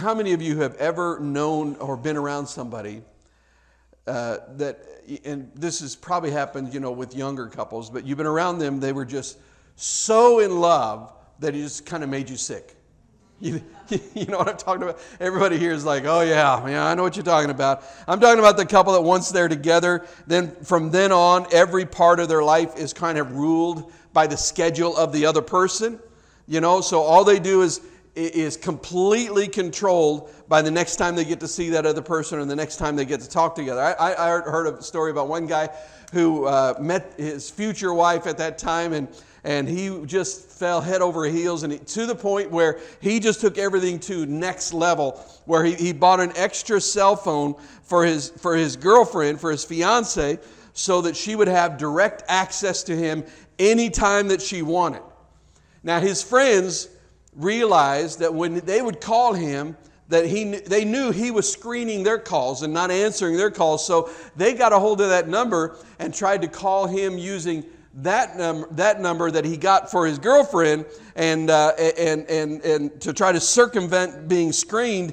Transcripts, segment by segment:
how many of you have ever known or been around somebody uh, that, and this has probably happened, you know, with younger couples, but you've been around them, they were just so in love that it just kind of made you sick. You, you know what I'm talking about? Everybody here is like, oh, yeah, yeah, I know what you're talking about. I'm talking about the couple that once they're together, then from then on, every part of their life is kind of ruled by the schedule of the other person. You know, so all they do is is completely controlled by the next time they get to see that other person or the next time they get to talk together. I, I heard a story about one guy who uh, met his future wife at that time and and he just fell head over heels and he, to the point where he just took everything to next level where he, he bought an extra cell phone for his for his girlfriend for his fiance so that she would have direct access to him anytime that she wanted now his friends realized that when they would call him, that he, they knew he was screening their calls and not answering their calls. So they got a hold of that number and tried to call him using that, num- that number that he got for his girlfriend and, uh, and, and, and to try to circumvent being screened.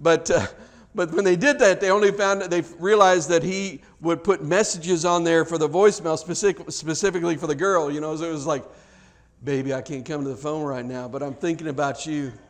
But, uh, but when they did that, they only found that they realized that he would put messages on there for the voicemail specific, specifically for the girl. You know, so it was like, baby, I can't come to the phone right now, but I'm thinking about you.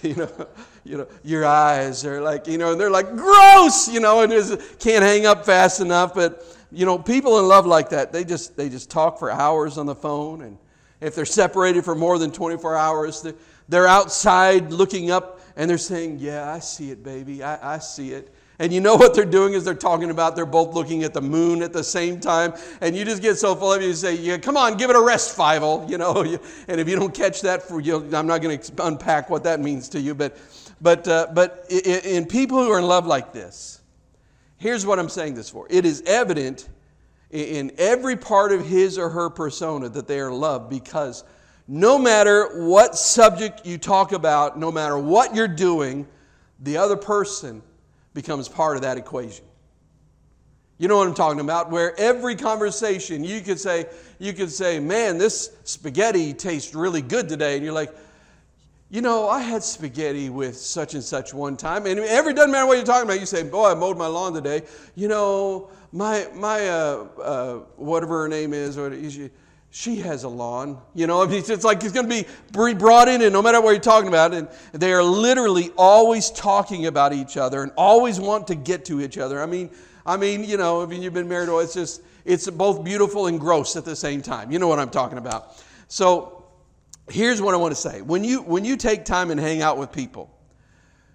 You know, you know, your eyes are like, you know, and they're like gross, you know, and just can't hang up fast enough. But you know, people in love like that, they just they just talk for hours on the phone, and if they're separated for more than 24 hours, they're outside looking up and they're saying, "Yeah, I see it, baby, I, I see it." And you know what they're doing is they're talking about they're both looking at the moon at the same time. And you just get so full of it, you say, yeah, come on, give it a rest, Fievel. You know, and if you don't catch that, for you, I'm not going to unpack what that means to you. But, but, uh, but in people who are in love like this, here's what I'm saying this for. It is evident in every part of his or her persona that they are loved because no matter what subject you talk about, no matter what you're doing, the other person becomes part of that equation. You know what I'm talking about? Where every conversation you could say, you could say, man, this spaghetti tastes really good today. And you're like, you know, I had spaghetti with such and such one time. And every doesn't matter what you're talking about. You say, boy, I mowed my lawn today. You know, my my uh, uh, whatever her name is, or she has a lawn. You know, it's like it's going to be brought in, and no matter what you're talking about, and they are literally always talking about each other and always want to get to each other. I mean, I mean, you know, I mean, you've been married, or it's just it's both beautiful and gross at the same time. You know what I'm talking about. So, here's what I want to say: when you when you take time and hang out with people,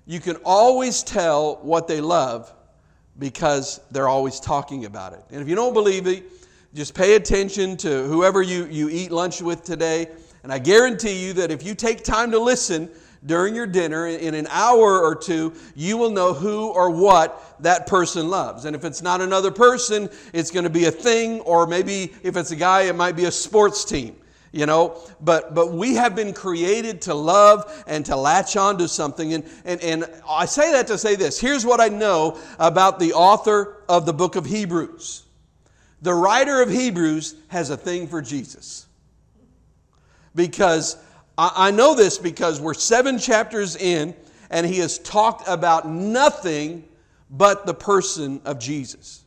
you can always tell what they love because they're always talking about it. And if you don't believe it just pay attention to whoever you, you eat lunch with today. And I guarantee you that if you take time to listen during your dinner in an hour or two, you will know who or what that person loves. And if it's not another person, it's going to be a thing, or maybe if it's a guy, it might be a sports team you know but but we have been created to love and to latch on to something and, and and i say that to say this here's what i know about the author of the book of hebrews the writer of Hebrews has a thing for Jesus. Because I know this because we're seven chapters in, and he has talked about nothing but the person of Jesus.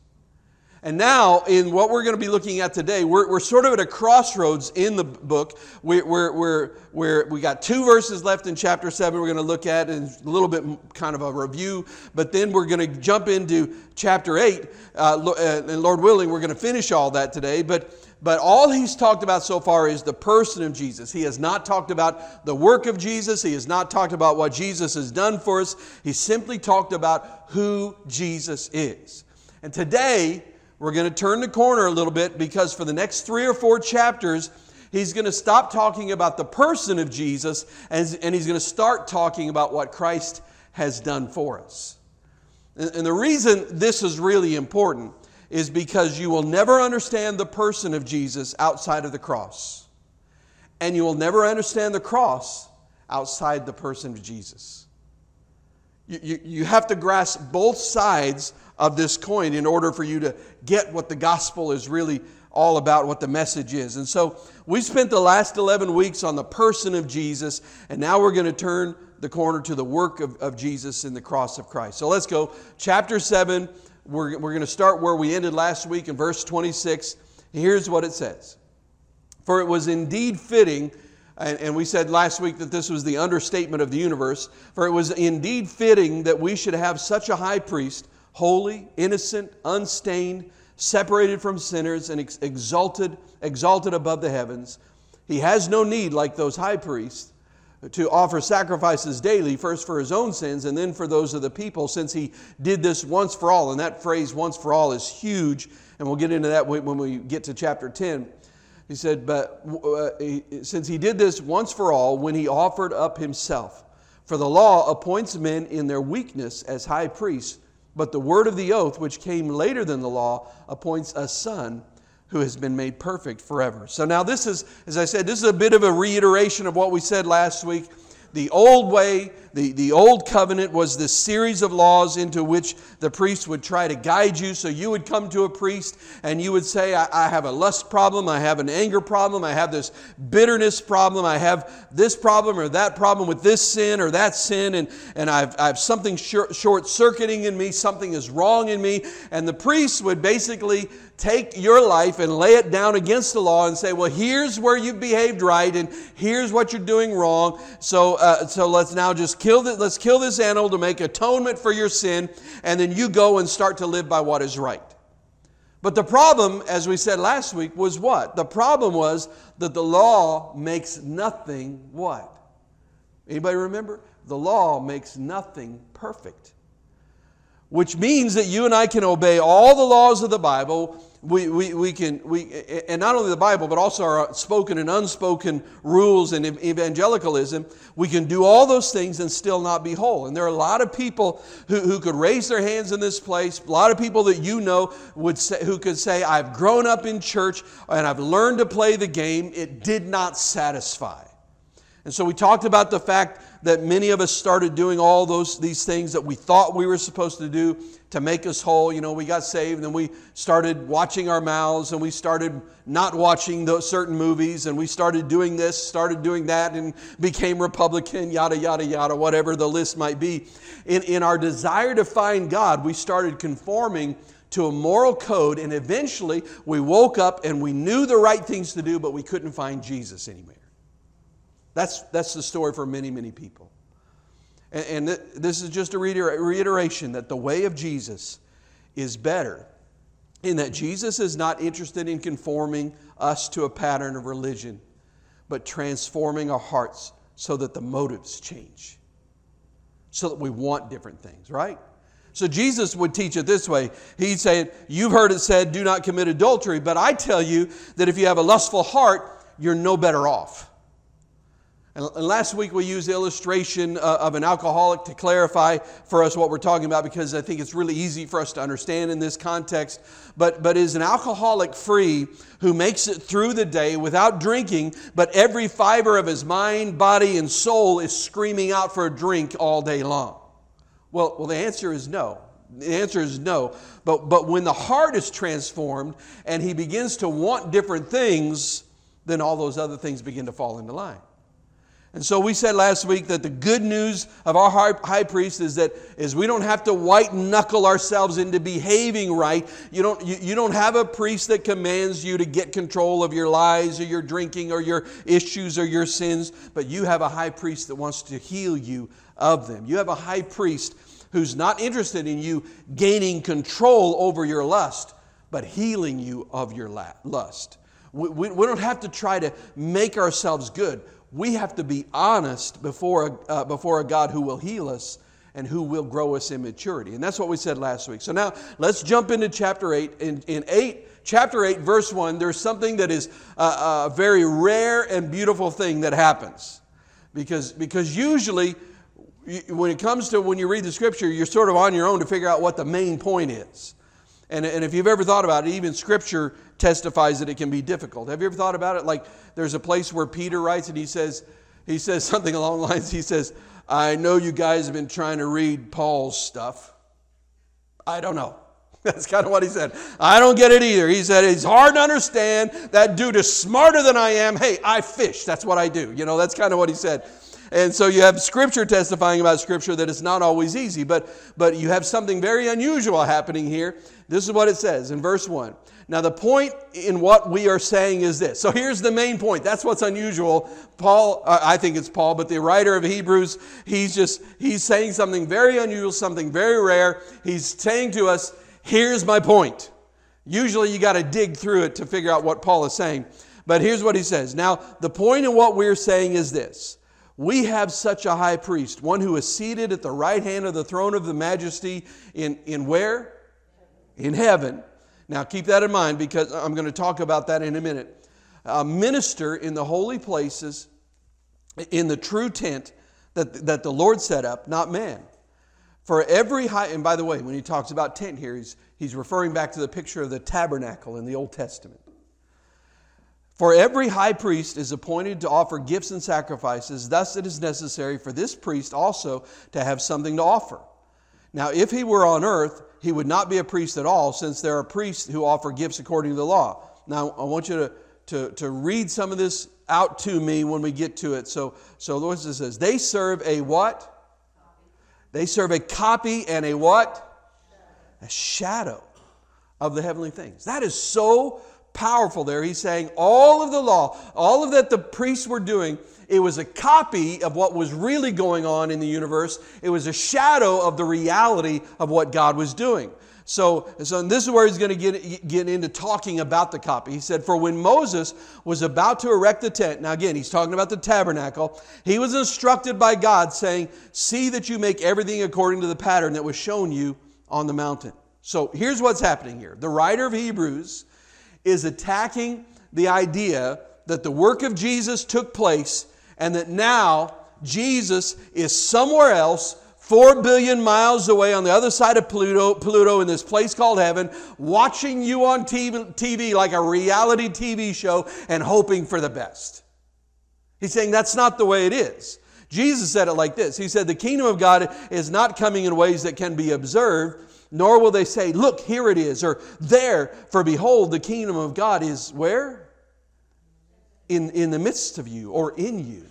And now, in what we're going to be looking at today, we're, we're sort of at a crossroads in the book. We're, we're, we're, we're, we got two verses left in chapter 7 we're going to look at, and a little bit kind of a review. But then we're going to jump into chapter 8. Uh, uh, and Lord willing, we're going to finish all that today. But, but all he's talked about so far is the person of Jesus. He has not talked about the work of Jesus, he has not talked about what Jesus has done for us. He simply talked about who Jesus is. And today, we're going to turn the corner a little bit because for the next three or four chapters, he's going to stop talking about the person of Jesus and, he's going to start talking about what Christ has done for us. And, and the reason this is really important is because you will never understand the person of Jesus outside of the cross. And you will never understand the cross outside the person of Jesus. You, you, you have to grasp both sides of this coin in order for you to get what the gospel is really all about, what the message is. And so we spent the last 11 weeks on the person of Jesus, and now we're going to turn the corner to the work of, of Jesus in the cross of Christ. So let's go. Chapter 7, we're, we're going to start where we ended last week in verse 26. Here's what it says For it was indeed fitting, and, and we said last week that this was the understatement of the universe, for it was indeed fitting that we should have such a high priest, holy, innocent, unstained, separated from sinners, and ex- exalted, exalted above the heavens. He has no need, like those high priests to offer sacrifices daily, first for his own sins and then for those of the people, since he did this once for all. And that phrase, once for all, is huge. And we'll get into that when we get to chapter 10. He said, But uh, since he did this once for all, when he offered up himself, for the law appoints men in their weakness as high priests, but the word of the oath, which came later than the law, appoints a son who has been made perfect forever. So now, this is, as I said, this is a bit of a reiteration of what we said last week. The old way, the, the old covenant was this series of laws into which the priest would try to guide you. So you would come to a priest and you would say, I, I have a lust problem, I have an anger problem, I have this bitterness problem, I have this problem or that problem with this sin or that sin, and, and I've, I have something short circuiting in me, something is wrong in me. And the priest would basically take your life and lay it down against the law and say, well, here's where you behaved right and here's what you're doing wrong. So, uh, so let's now just kill this, let's kill this animal to make atonement for your sin, and then you go and start to live by what is right. But the problem, as we said last week, was what? The problem was that the law makes nothing what? Anybody remember? The law makes nothing perfect which means that you and I can obey all the laws of the Bible. We, we, we can, we, and not only the Bible, but also our spoken and unspoken rules and evangelicalism. We can do all those things and still not be whole. And there are a lot of people who, who could raise their hands in this place, a lot of people that you know would say, who could say, I've grown up in church and I've learned to play the game. It did not satisfy. And so we talked about the fact that many of us started doing all those these things that we thought we were supposed to do to make us whole. You know, we got saved and then we started watching our mouths and we started not watching those certain movies and we started doing this, started doing that and became Republican, yada yada yada, whatever the list might be. In in our desire to find God, we started conforming to a moral code and eventually we woke up and we knew the right things to do but we couldn't find Jesus anymore. That's, that's the story for many, many people. And, and this is just a reiteration that the way of Jesus is better in that Jesus is not interested in conforming us to a pattern of religion, but transforming our hearts so that the motives change, so that we want different things, right? So Jesus would teach it this way. He'd say, You've heard it said, do not commit adultery, but I tell you that if you have a lustful heart, you're no better off. And last week we used the illustration uh, of an alcoholic to clarify for us what we're talking about because I think it's really easy for us to understand in this context. But, but is an alcoholic free who makes it through the day without drinking, but every fiber of his mind, body, and soul is screaming out for a drink all day long? Well, well the answer is no. The answer is no. But, but when the heart is transformed and he begins to want different things, then all those other things begin to fall into line. And so we said last week that the good news of our high priest is that is we don't have to white knuckle ourselves into behaving right. You don't, you, you don't have a priest that commands you to get control of your lies or your drinking or your issues or your sins, but you have a high priest that wants to heal you of them. You have a high priest who's not interested in you gaining control over your lust, but healing you of your lust. We, we, we don't have to try to make ourselves good we have to be honest before, uh, before a God who will heal us and who will grow us in maturity. And that's what we said last week. So now let's jump into chapter 8. In, in 8, chapter 8, verse 1, there's something that is a, a very rare and beautiful thing that happens. Because, because usually, when it comes to when you read the scripture, you're sort of on your own to figure out what the main point is. And, and if you've ever thought about it, even scripture testifies that it can be difficult. Have you ever thought about it? Like there's a place where Peter writes and he says, he says something along the lines, he says, I know you guys have been trying to read Paul's stuff. I don't know. That's kind of what he said. I don't get it either. He said, It's hard to understand. That dude is smarter than I am. Hey, I fish. That's what I do. You know, that's kind of what he said. And so you have Scripture testifying about Scripture that it's not always easy, but, but you have something very unusual happening here. This is what it says in verse 1. Now, the point in what we are saying is this. So here's the main point. That's what's unusual. Paul, uh, I think it's Paul, but the writer of Hebrews, he's just, he's saying something very unusual, something very rare. He's saying to us, here's my point. Usually you got to dig through it to figure out what Paul is saying. But here's what he says. Now, the point in what we're saying is this. We have such a high priest, one who is seated at the right hand of the throne of the majesty in, in where? In heaven. Now, keep that in mind because I'm going to talk about that in a minute. A minister in the holy places, in the true tent that, that the Lord set up, not man. For every high, and by the way, when he talks about tent here, he's, he's referring back to the picture of the tabernacle in the Old Testament. For every high priest is appointed to offer gifts and sacrifices, thus it is necessary for this priest also to have something to offer. Now, if he were on earth, he would not be a priest at all, since there are priests who offer gifts according to the law. Now, I want you to, to, to read some of this out to me when we get to it. So, so Lord says, they serve a what? They serve a copy and a what? A shadow of the heavenly things. That is so powerful there. He's saying all of the law, all of that the priests were doing, it was a copy of what was really going on in the universe. It was a shadow of the reality of what God was doing. So, so this is where he's going to get, get into talking about the copy. He said, For when Moses was about to erect the tent, now again, he's talking about the tabernacle, he was instructed by God, saying, See that you make everything according to the pattern that was shown you on the mountain. So here's what's happening here. The writer of Hebrews is attacking the idea that the work of Jesus took place and that now Jesus is somewhere else, four billion miles away on the other side of Pluto, Pluto in this place called heaven, watching you on TV, TV like a reality TV show and hoping for the best. He's saying that's not the way it is. Jesus said it like this He said, The kingdom of God is not coming in ways that can be observed nor will they say, Look, here it is, or there, for behold, the kingdom of God is where? In, in the midst of you, or in you.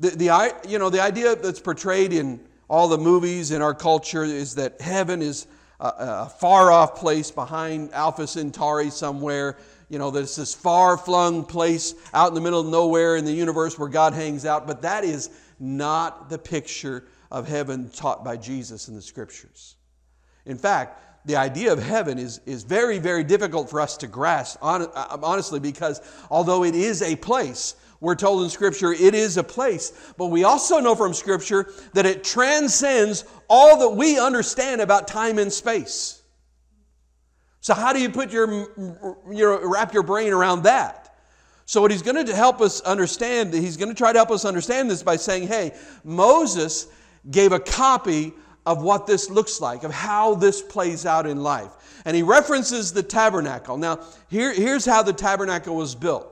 The, the, you know, the idea that's portrayed in all the movies in our culture is that heaven is a, a far off place behind Alpha Centauri somewhere. You know, it's this far flung place out in the middle of nowhere in the universe where God hangs out. But that is not the picture of heaven taught by Jesus in the scriptures. In fact, the idea of heaven is, is very, very difficult for us to grasp, uh, honestly, because although it is a place, we're told in Scripture it is a place, but we also know from Scripture that it transcends all that we understand about time and space. So, how do you put your, you know, wrap your brain around that? So, what he's going to help us understand, he's going to try to help us understand this by saying, hey, Moses gave a copy of what this looks like, of how this plays out in life. And he references the tabernacle. Now, here, here's how the tabernacle was built.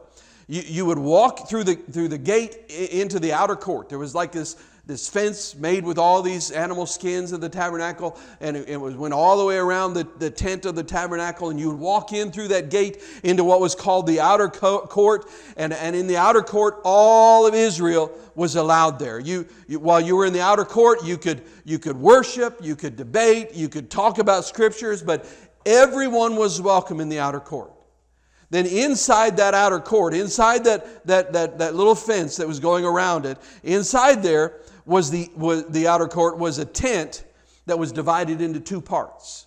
You, you would walk through the, through the gate into the outer court. There was like this this fence made with all these animal skins of the tabernacle, and it, it, was went all the way around the, the tent of the tabernacle, and you would walk in through that gate into what was called the outer co- court, and, and in the outer court, all of Israel was allowed there. You, you, while you were in the outer court, you could, you could worship, you could debate, you could talk about scriptures, but everyone was welcome in the outer court. Then inside that outer court, inside that, that, that, that little fence that was going around it, inside there was the, was the outer court was a tent that was divided into two parts.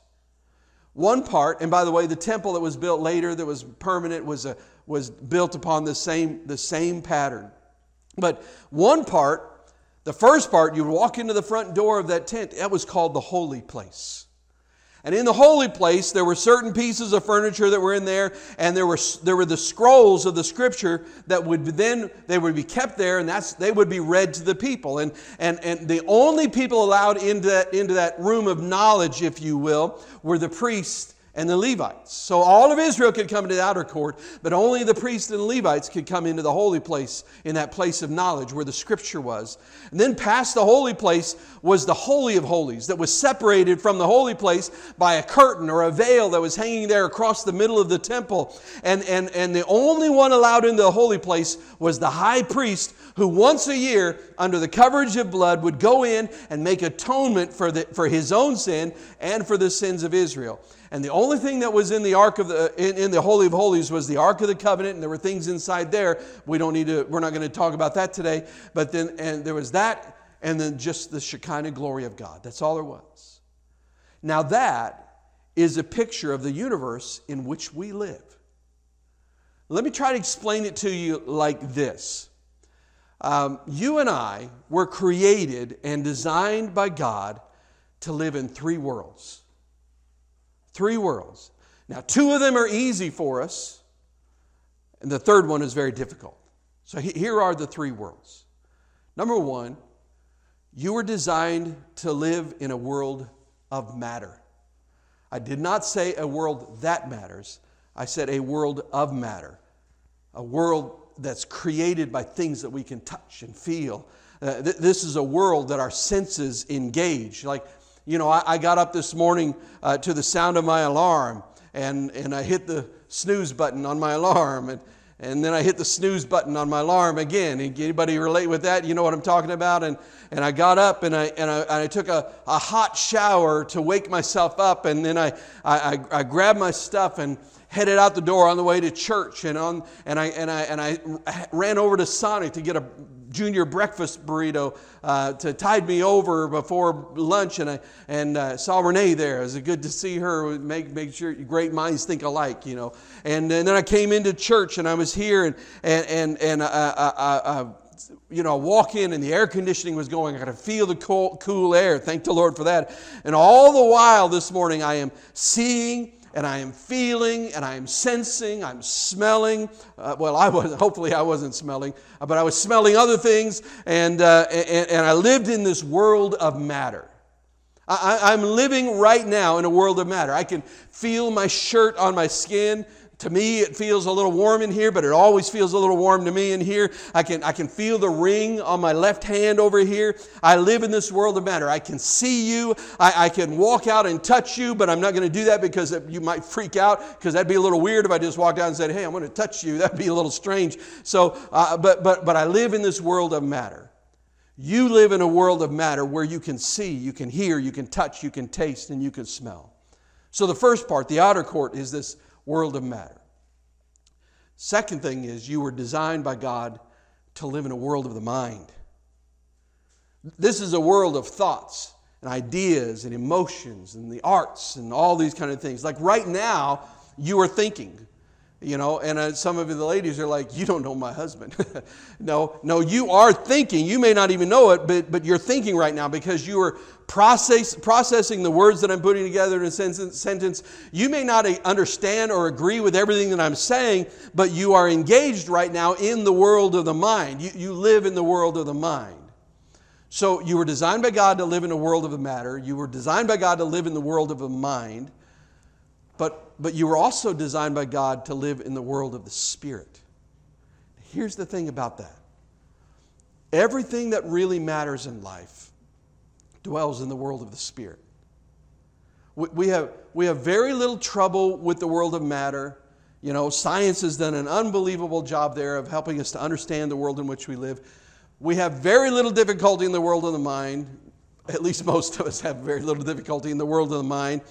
One part, and by the way, the temple that was built later that was permanent was, a, was built upon the same, the same pattern. But one part, the first part, you walk into the front door of that tent, that was called the holy place. And in the holy place, there were certain pieces of furniture that were in there, and there were, there were the scrolls of the scripture that would then, they would be kept there, and that's, they would be read to the people. And, and, and the only people allowed into that, into that room of knowledge, if you will, were the priests and the Levites. So all of Israel could come into the outer court, but only the priests and the Levites could come into the holy place, in that place of knowledge where the scripture was. And then past the holy place was the Holy of Holies that was separated from the holy place by a curtain or a veil that was hanging there across the middle of the temple. And, and, and the only one allowed into the holy place was the high priest who once a year, under the coverage of blood, would go in and make atonement for, the, for his own sin and for the sins of Israel. And the only thing that was in the ark of the in, in, the Holy of Holies was the Ark of the Covenant, and there were things inside there. We don't need to, we're not going to talk about that today. But then and there was that, and then just the Shekinah glory of God. That's all there was. Now that is a picture of the universe in which we live. Let me try to explain it to you like this. Um, you and I were created and designed by God to live in three worlds. Three worlds. Now, two of them are easy for us, and the third one is very difficult. So, here are the three worlds. Number one, you were designed to live in a world of matter. I did not say a world that matters, I said a world of matter. A world that's created by things that we can touch and feel. Uh, th- this is a world that our senses engage. Like you know, I, I got up this morning uh, to the sound of my alarm and, and I hit the snooze button on my alarm and, and then I hit the snooze button on my alarm again. Anybody relate with that? You know what I'm talking about? And, and I got up and I, and I, and I took a, a hot shower to wake myself up. And then I, I, I grabbed my stuff and headed out the door on the way to church. And, on, and, I, and, I, and I ran over to Sonic to get a junior breakfast burrito uh, to tide me over before lunch, and I and uh, saw Renee there. It was good to see her. Make make sure great minds think alike, you know. And, and then I came into church, and I was here, and and and and I, I, I you know, walk in and the air conditioning was going. I could feel the cool, cool air. Thank the Lord for that. And all the while this morning, I am seeing and I am feeling and I am sensing, I'm smelling. Uh, well, I was, hopefully I wasn't smelling, uh, but I was smelling other things, and, uh, and, and I lived in this world of matter. I, I'm living right now in a world of matter. I can feel my shirt on my skin to me it feels a little warm in here but it always feels a little warm to me in here. I can i can feel the ring on my left hand over here. I live in this world of matter. I can see you. I, I can walk out and touch you but i'm not going to do that because you might freak out because that'd be a little weird if i just walked out and said hey i'm going to touch you. That'd be a little strange. So uh, but but but i live in this world of matter. You live in a world of matter where you can see you can hear you can touch you can taste and you can smell. So the first part the outer court is this world of matter. Second thing is, you were designed by God to live in a world of the mind. This is a world of thoughts and ideas and emotions and the arts and all these kind of things. Like right now, you are thinking you know and uh, some of the ladies are like you don't know my husband. No no you are thinking. You may not even know it but but you're thinking right now because you are process, processing the words that i'm putting together in a sentence, sentence. You may not understand or agree with everything that i'm saying but you are engaged right now in the world of the mind. You, you live in the world of the mind. So you were designed by god to live in a world of the matter. You were designed by god to live in the world of the mind. But, but you were also designed by God to live in the world of the Spirit. Here's the thing about that everything that really matters in life dwells in the world of the Spirit. We, have, we have very little trouble with the world of matter. You know, science has done an unbelievable job there of helping us to understand the world in which we live. We have very little difficulty in the world of the mind. At least most of us have very little difficulty in the world of the mind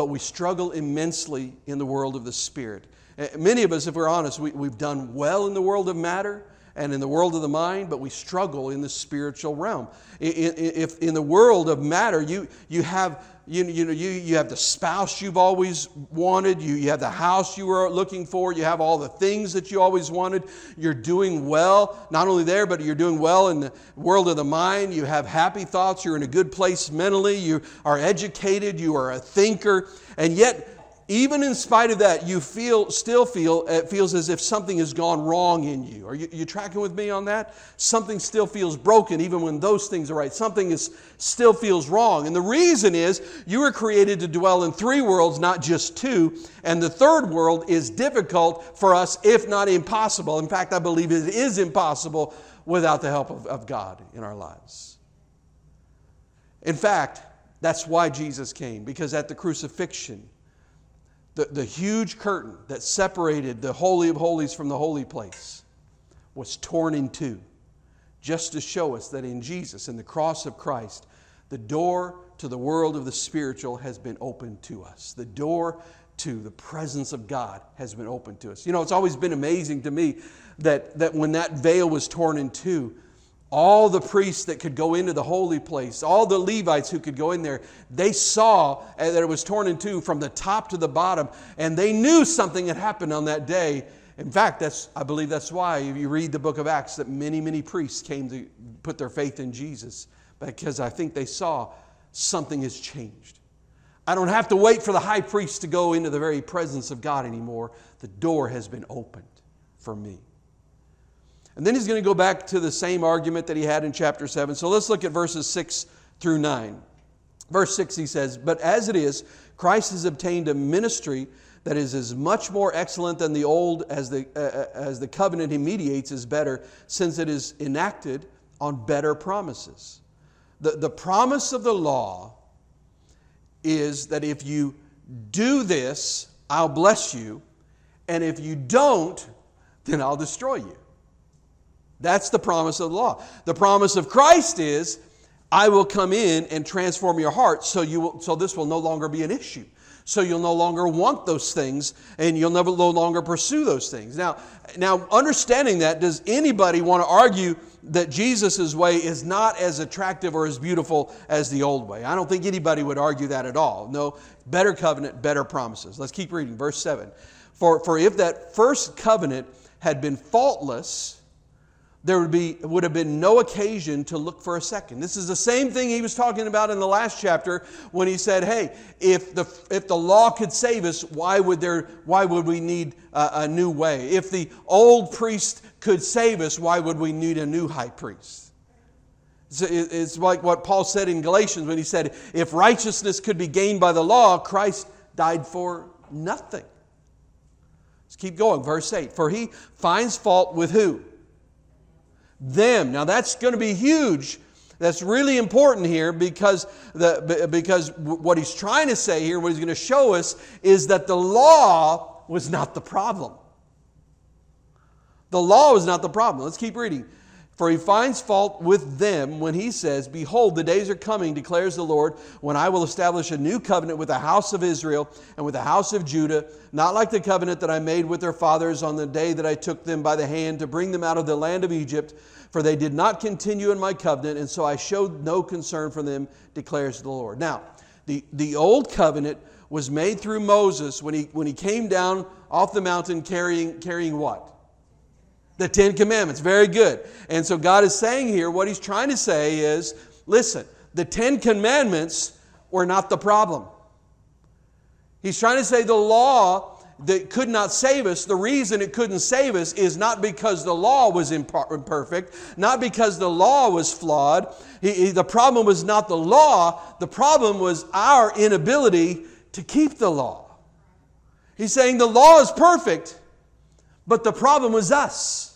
but we struggle immensely in the world of the Spirit. Eh, many of us, if we're honest, we, we've done well in the world of matter and in the world of the mind, but we struggle in the spiritual realm. If in the world of matter, you, you have you, you know you, you have the spouse you've always wanted you, you have the house you were looking for you have all the things that you always wanted you're doing well not only there but you're doing well in the world of the mind you have happy thoughts you're in a good place mentally you are educated you are a thinker and yet even in spite of that, you feel still feel it feels as if something has gone wrong in you. Are you, you tracking with me on that? Something still feels broken, even when those things are right. Something is still feels wrong, and the reason is you were created to dwell in three worlds, not just two. And the third world is difficult for us, if not impossible. In fact, I believe it is impossible without the help of, of God in our lives. In fact, that's why Jesus came, because at the crucifixion the, the huge curtain that separated the Holy of Holies from the holy place was torn in two, just to show us that in Jesus, in the cross of Christ, the door to the world of the spiritual has been opened to us. The door to the presence of God has been opened to us. You know, it's always been amazing to me that, that when that veil was torn in two, all the priests that could go into the holy place, all the Levites who could go in there, they saw eh, that it was torn in two from the top to the bottom, and they knew something had happened on that day. In fact, that's, I believe that's why, you read the book of Acts, that many, many priests came to put their faith in Jesus, because I think they saw something has changed. I don't have to wait for the high priest to go into the very presence of God anymore. The door has been opened for me. And then he's going to go back to the same argument that he had in chapter 7. So let's look at verses 6 through 9. Verse 6 he says, But as it is, Christ has obtained a ministry that is as much more excellent than the old as the, uh, uh as the covenant he mediates is better, since it is enacted on better promises. The, the promise of the law is that if you do this, I'll bless you, and if you don't, then I'll destroy you. That's the promise of the law. The promise of Christ is, I will come in and transform your heart so, you will, so this will no longer be an issue. So you'll no longer want those things and you'll never no longer pursue those things. Now, now understanding that, does anybody want to argue that Jesus' way is not as attractive or as beautiful as the old way? I don't think anybody would argue that at all. No, better covenant, better promises. Let's keep reading. Verse 7. For, for if that first covenant had been faultless, there would, be, would have been no occasion to look for a second. This is the same thing he was talking about in the last chapter when he said, Hey, if the, if the law could save us, why would, there, why would we need a, a new way? If the old priest could save us, why would we need a new high priest? It's like what Paul said in Galatians when he said, If righteousness could be gained by the law, Christ died for nothing. Let's keep going. Verse 8 For he finds fault with who? Them. Now that's going to be huge. That's really important here because, the, because what he's trying to say here, what he's going to show us, is that the law was not the problem. The law was not the problem. Let's keep reading. For he finds fault with them when he says, Behold, the days are coming, declares the Lord, when I will establish a new covenant with the house of Israel and with the house of Judah, not like the covenant that I made with their fathers on the day that I took them by the hand to bring them out of the land of Egypt. For they did not continue in my covenant, and so I showed no concern for them, declares the Lord. Now, the, the old covenant was made through Moses when he, when he came down off the mountain carrying, carrying what? The Ten Commandments. Very good. And so God is saying here, what He's trying to say is listen, the Ten Commandments were not the problem. He's trying to say the law that could not save us, the reason it couldn't save us is not because the law was imperfect, not because the law was flawed. He, he, the problem was not the law, the problem was our inability to keep the law. He's saying the law is perfect, but the problem was us.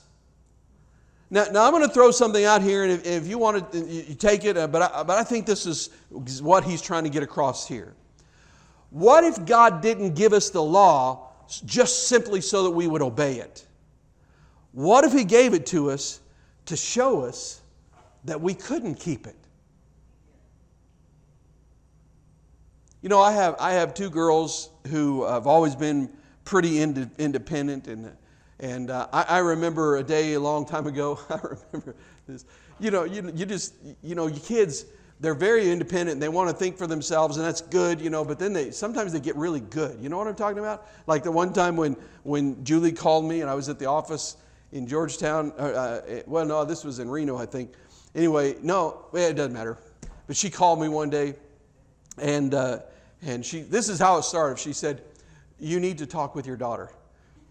Now, now I'm going to throw something out here, and if, if you want to, you take it, uh, but I, but I think this is what he's trying to get across here. What if God didn't give us the law just simply so that we would obey it? What if He gave it to us to show us that we couldn't keep it? You know, I have, I have two girls who have always been pretty ind- independent and and uh, I, I, remember a day a long time ago, I remember this. You know, you, you just, you know, your kids, they're very independent they want to think for themselves, and that's good, you know, but then they sometimes they get really good. You know what I'm talking about? Like the one time when, when Julie called me and I was at the office in Georgetown. Uh, uh, well, no, this was in Reno, I think. Anyway, no, it doesn't matter. But she called me one day and, uh, and she, this is how it started. She said, you need to talk with your daughter.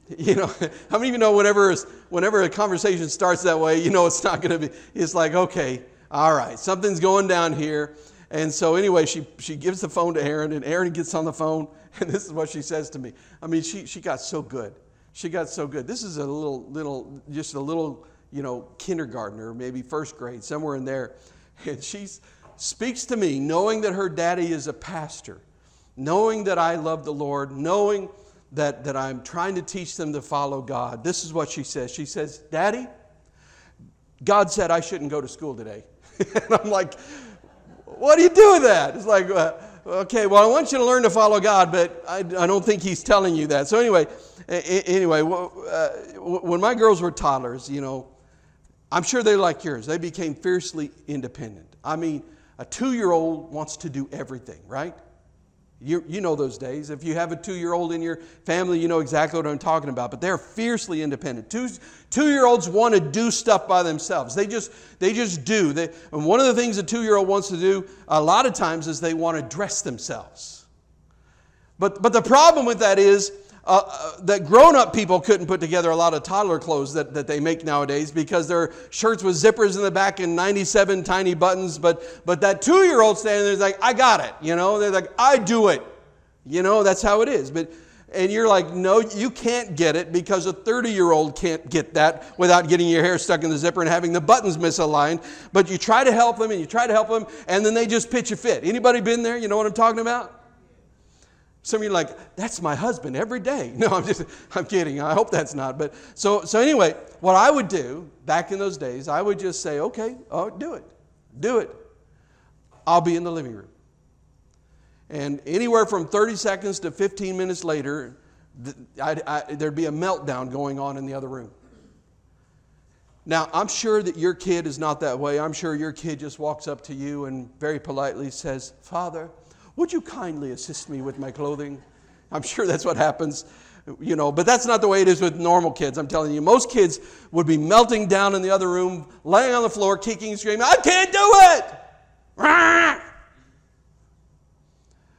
You know, how many of you know whenever, whenever a conversation starts that way, you know it's not going to be, it's like, okay, all right, something's going down here. And so anyway, she, she gives the phone to Erin, and Erin gets on the phone, and this is what she says to me. I mean, she, she got so good. She got so good. This is a little, little, just a little, you know, kindergartner, maybe first grade, somewhere in there. And she speaks to me knowing that her daddy is a pastor, knowing that I love the Lord, knowing that, that I'm trying to teach them to follow God. This is what she says. She says, Daddy, God said I shouldn't go to school today. and I'm like, what do you do with that? It's like, uh, okay, well, I want you to learn to follow God, but I, I don't think He's telling you that. So, anyway, anyway, uh, when my girls were toddlers, you know, I'm sure they're like yours. They became fiercely independent. I mean, a two year old wants to do everything, right? You, you know those days. If you have a two year old in your family, you know exactly what I'm talking about. But they're fiercely independent. Two, year olds want to do stuff by themselves. They just, they just do. They, and one of the things a two year old wants to do a lot of times is they want to dress themselves. But, but the problem with that is uh, uh, that grown up people couldn't put together a lot of toddler clothes that, that they make nowadays because their shirts with zippers in the back and 97 tiny buttons. But, but that two year old standing there is like, I got it. You know, they're like, I do it. You know, that's how it is. But, and you're like, no, you can't get it because a 30 year old can't get that without getting your hair stuck in the zipper and having the buttons misaligned. But you try to help them and you try to help them, and then they just pitch a fit. Anybody been there? You know what I'm talking about? Some of you are like, that's my husband every day. No, I'm just, I'm kidding. I hope that's not. But so, so anyway, what I would do back in those days, I would just say, okay, oh, do it. Do it. I'll be in the living room. And anywhere from 30 seconds to 15 minutes later, I, I, there'd be a meltdown going on in the other room. Now, I'm sure that your kid is not that way. I'm sure your kid just walks up to you and very politely says, Father, would you kindly assist me with my clothing? I'm sure that's what happens, you know, but that's not the way it is with normal kids. I'm telling you, most kids would be melting down in the other room, laying on the floor, kicking screaming, I can't do it!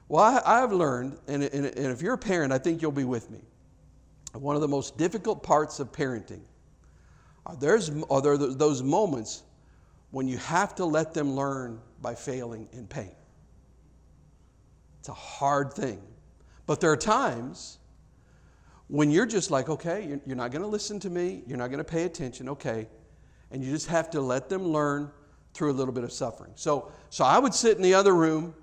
Well, I, have learned, and, and, and if you're a parent, I think you'll be with me. One of the most difficult parts of parenting are, there's, are there those moments when you have to let them learn by failing in pain. It's a hard thing. But there are times when you're just like, okay, you're not going to listen to me, you're not going to pay attention, okay, and you just have to let them learn through a little bit of suffering. So, so I would sit in the other room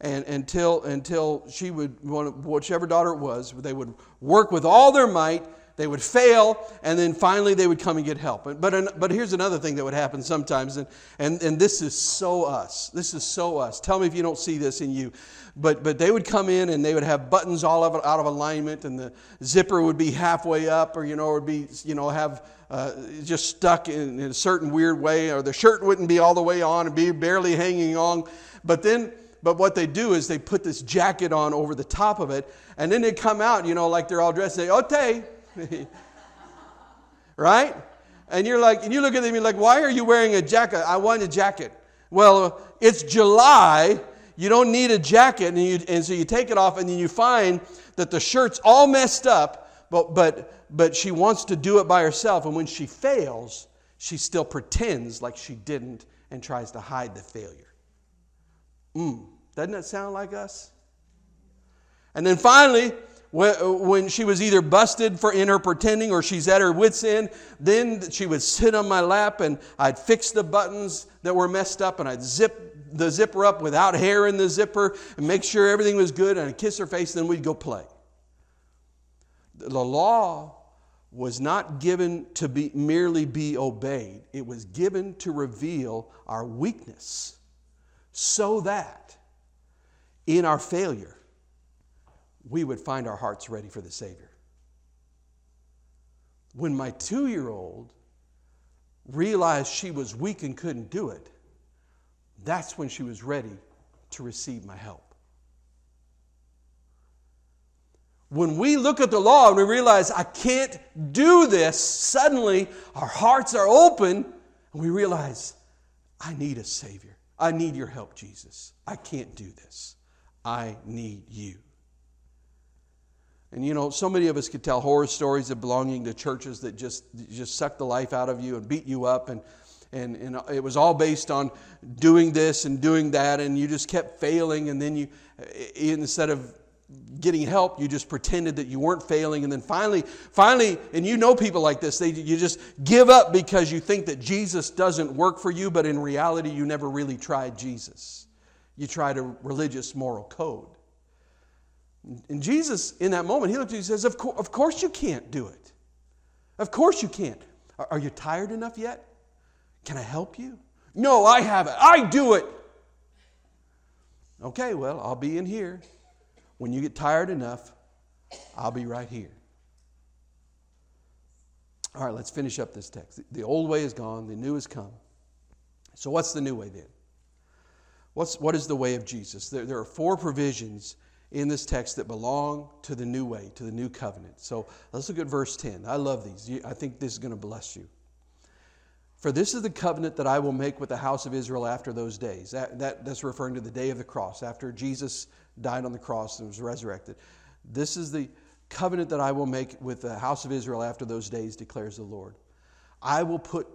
and until until she would whichever daughter it was, they would work with all their might they would fail, and then finally they would come and get help. But, but, here's another thing that would happen sometimes, and, and, and this is so us. This is so us. Tell me if you don't see this in you. But, but they would come in and they would have buttons all of, out of alignment, and the zipper would be halfway up, or, you know, would be, you know, have uh, just stuck in, in a certain weird way, or the shirt wouldn't be all the way on and be barely hanging on. But then but what they do is they put this jacket on over the top of it, and then they come out, you know, like they're all dressed. They, Right? And you're like, and you look at you're like, why are you wearing a jacket? I want a jacket. Well, it's July. You don't need a jacket, and, you, and so you take it off, and then you find that the shirt's all messed up, but, but, but she wants to do it by herself. And when she fails, she still pretends like she didn't and tries to hide the failure. Mm, doesn't that sound like us? And then finally, when she was either busted for in her pretending or she's at her wits' end, then she would sit on my lap and I'd fix the buttons that were messed up and I'd zip the zipper up without hair in the zipper and make sure everything was good and I'd kiss her face then we'd go play. The law was not given to be merely be obeyed. It was given to reveal our weakness so that in our failure we would find our hearts ready for the Savior. When my two year old realized she was weak and couldn't do it, that's when she was ready to receive my help. When we look at the law and we realize I can't do this, suddenly our hearts are open and we realize I need a Savior. I need your help, Jesus. I can't do this. I need you. And you know, so many of us could tell horror stories of belonging to churches that just just suck the life out of you and beat you up. And and, and it was all based on doing this and doing that. And you just kept failing. And then you instead of getting help you just pretended that you weren't failing. And then finally finally and you know people like this they you just give up because you think that Jesus doesn't work for you. But in reality you never really tried Jesus. You tried a religious moral code and Jesus in that moment he looked at you and says of, co- of course you can't do it of course you can't are, are you tired enough yet can I help you no I have it I do it okay well I'll be in here when you get tired enough, I'll be right here. All right, let's finish up this text. The old way is gone, the new has come. So, what's the new way then? What's, what is the way of Jesus? There, there are four provisions in this text that belong to the new way, to the new covenant. So, let's look at verse 10. I love these. I think this is going to bless you. For this is the covenant that I will make with the house of Israel after those days. That, that, that's referring to the day of the cross, after Jesus died on the cross and was resurrected. This is the covenant that I will make with the house of Israel after those days, declares the Lord. I will put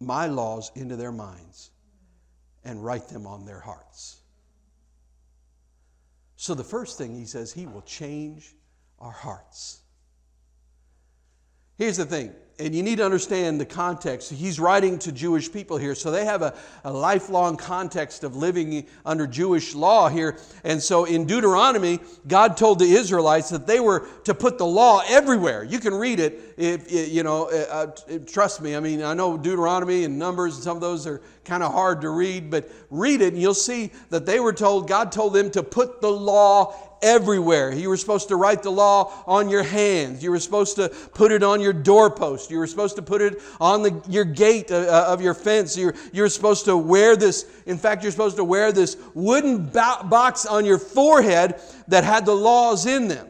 my laws into their minds and write them on their hearts. So, the first thing he says, he will change our hearts. Here's the thing and you need to understand the context. He's writing to Jewish people here, so they have a, a, lifelong context of living under Jewish law here. And so in Deuteronomy, God told the Israelites that they were to put the law everywhere. You can read it if you know. Uh, uh, trust me. I mean, I know Deuteronomy and Numbers, and some of those are kind of hard to read, but read it and you'll see that they were told. God told them to put the law everywhere. You were supposed to write the law on your hands. You were supposed to put it on your doorpost. You were supposed to put it on the, your gate uh, uh, of your fence. You're, you're supposed to wear this, in fact, you're supposed to wear this wooden box on your forehead that had the laws in them.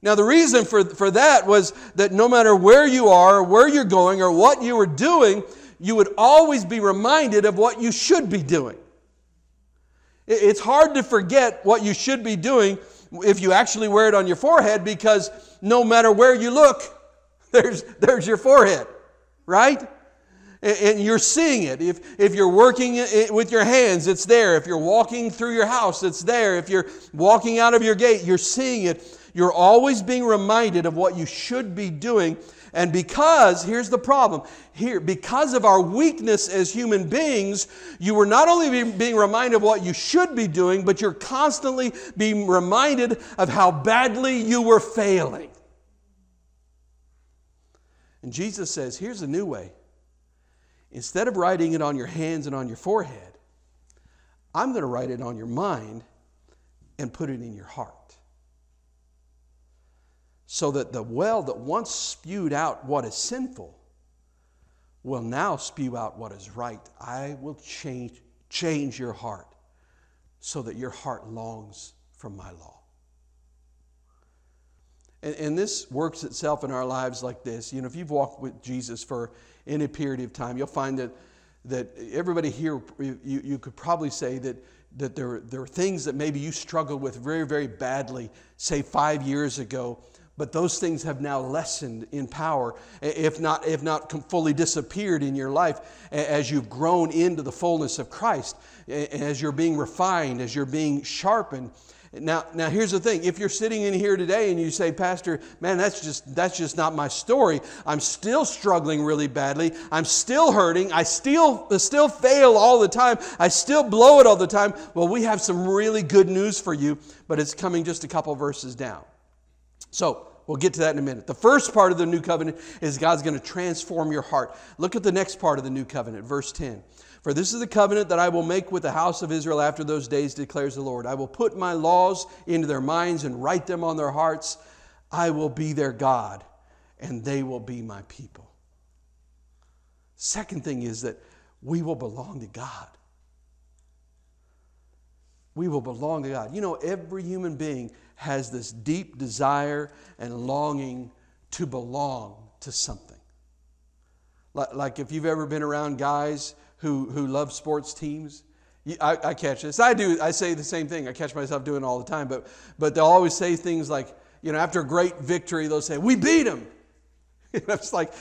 Now, the reason for, for that was that no matter where you are, or where you're going, or what you were doing, you would always be reminded of what you should be doing. It's hard to forget what you should be doing if you actually wear it on your forehead because no matter where you look, there's, there's your forehead, right? And you're seeing it. If, if you're working with your hands, it's there. If you're walking through your house, it's there. If you're walking out of your gate, you're seeing it. You're always being reminded of what you should be doing and because, here's the problem here, because of our weakness as human beings, you were not only being reminded of what you should be doing, but you're constantly being reminded of how badly you were failing. And Jesus says, here's a new way. Instead of writing it on your hands and on your forehead, I'm going to write it on your mind and put it in your heart so that the well that once spewed out what is sinful will now spew out what is right. I will change, change your heart so that your heart longs for my law. And, and, this works itself in our lives like this. You know, if you've walked with Jesus for any period of time, you'll find that, that everybody here, you, you could probably say that, that there, there are things that maybe you struggled with very, very badly, say five years ago, but those things have now lessened in power, if not, if not fully disappeared in your life as you've grown into the fullness of Christ, as you're being refined, as you're being sharpened. Now, now here's the thing. If you're sitting in here today and you say, Pastor, man, that's just that's just not my story. I'm still struggling really badly. I'm still hurting. I still still fail all the time. I still blow it all the time. Well, we have some really good news for you, but it's coming just a couple verses down. So, We'll get to that in a minute. The first part of the new covenant is God's going to transform your heart. Look at the next part of the new covenant, verse 10. For this is the covenant that I will make with the house of Israel after those days, declares the Lord. I will put my laws into their minds and write them on their hearts. I will be their God, and they will be my people. Second thing is that we will belong to God. We will belong to God. You know, every human being has this deep desire and longing to belong to something. Like like if you've ever been around guys who, who love sports teams, I, I, catch this. I do. I say the same thing. I catch myself doing it all the time. But but they'll always say things like, you know, after a great victory, they'll say, "We beat them." and it's like,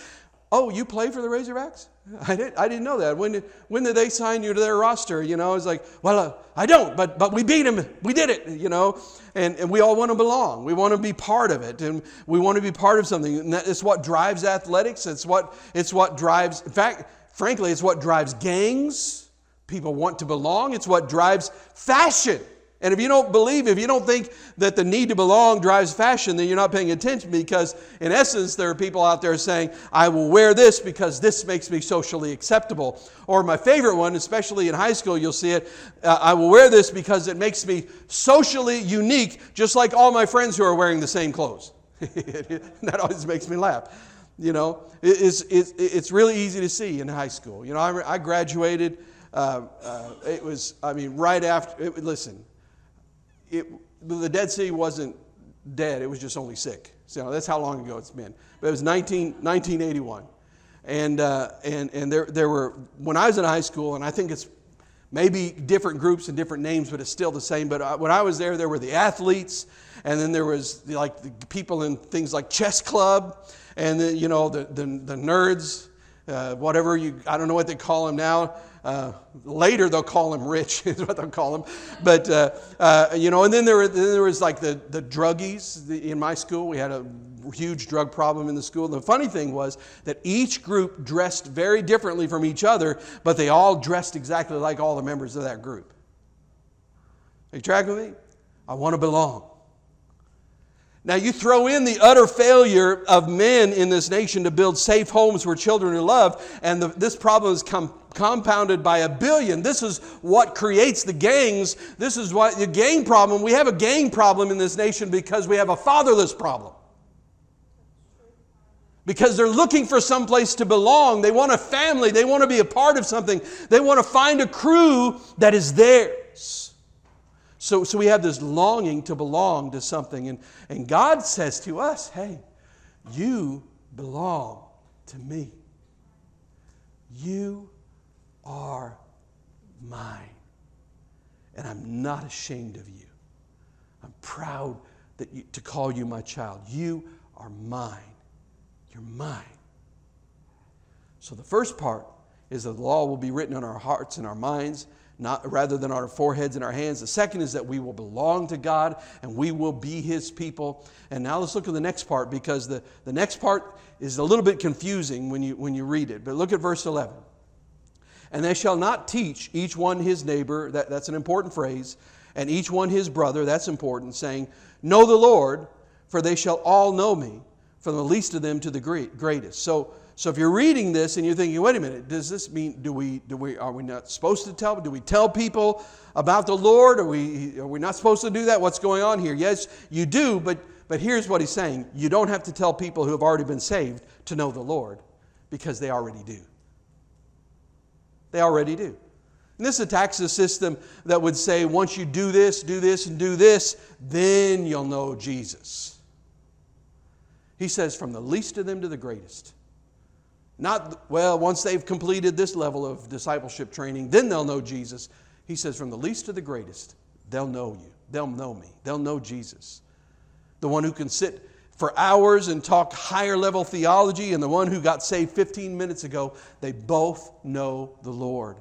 oh, you play for the Razorbacks? I didn't. I didn't know that. When did when did they sign you to their roster? You know, it's like, well, uh, I don't. But but we beat them. We did it. You know, and and we all want to belong. We want to be part of it, and we want to be part of something. And it's what drives athletics. It's what it's what drives. In fact, frankly, it's what drives gangs People want to belong. It's what drives fashion. And if you don't believe, if you don't think that the need to belong drives fashion, then you're not paying attention because, in essence, there are people out there saying, I will wear this because this makes me socially acceptable. Or my favorite one, especially in high school, you'll see it, I will wear this because it makes me socially unique, just like all my friends who are wearing the same clothes. that always makes me laugh. You know, it's, it's, it's really easy to see in high school. You know, I, I graduated uh, uh, it was, I mean, right after, it, listen, it, the Dead Sea wasn't dead, it was just only sick. So that's how long ago it's been. But it was 19, 1981. And, uh, and, and there, there were, when I was in high school, and I think it's maybe different groups and different names, but it's still the same. But uh, when I was there, there were the athletes, and then there was the, like the people in things like chess club, and the, you know the, the, the nerds, uh, whatever you, I don't know what they call them now. Uh, later, they'll call him rich, is what they'll call him. But, uh, uh, you know, and then there, then there was like the, the druggies. In my school, we had a huge drug problem in the school. The funny thing was that each group dressed very differently from each other, but they all dressed exactly like all the members of that group. Are you tracking with me? I want to belong. Now, you throw in the utter failure of men in this nation to build safe homes where children are loved, and the, this problem is com- compounded by a billion. This is what creates the gangs. This is what the gang problem. We have a gang problem in this nation because we have a fatherless problem. Because they're looking for some place to belong. They want a family. They want to be a part of something. They want to find a crew that is theirs. So, so we have this longing to belong to something. And, and God says to us, hey, you belong to me. You are mine. And I'm not ashamed of you. I'm proud that you, to call you my child. You are mine. You're mine. So the first part is that the law will be written on our hearts and our minds not, rather than our foreheads and our hands. The second is that we will belong to God and we will be His people. And now let's look at the next part because the, the next part is a little bit confusing when you, when you read it. But look at verse 11. And they shall not teach each one his neighbor, that, that's an important phrase, and each one his brother, that's important, saying, Know the Lord, for they shall all know me, from the least of them to the greatest. So, so if you're reading this and you're thinking, wait a minute, does this mean do we do we are we not supposed to tell? Do we tell people about the Lord? Are we are we not supposed to do that? What's going on here? Yes, you do, but but here's what he's saying: you don't have to tell people who have already been saved to know the Lord, because they already do. They already do. And this attacks a system that would say once you do this, do this, and do this, then you'll know Jesus. He says, from the least of them to the greatest. Not, well, once they've completed this level of discipleship training, then they'll know Jesus. He says, from the least to the greatest, they'll know you. They'll know me. They'll know Jesus. The one who can sit for hours and talk higher level theology, and the one who got saved 15 minutes ago, they both know the Lord.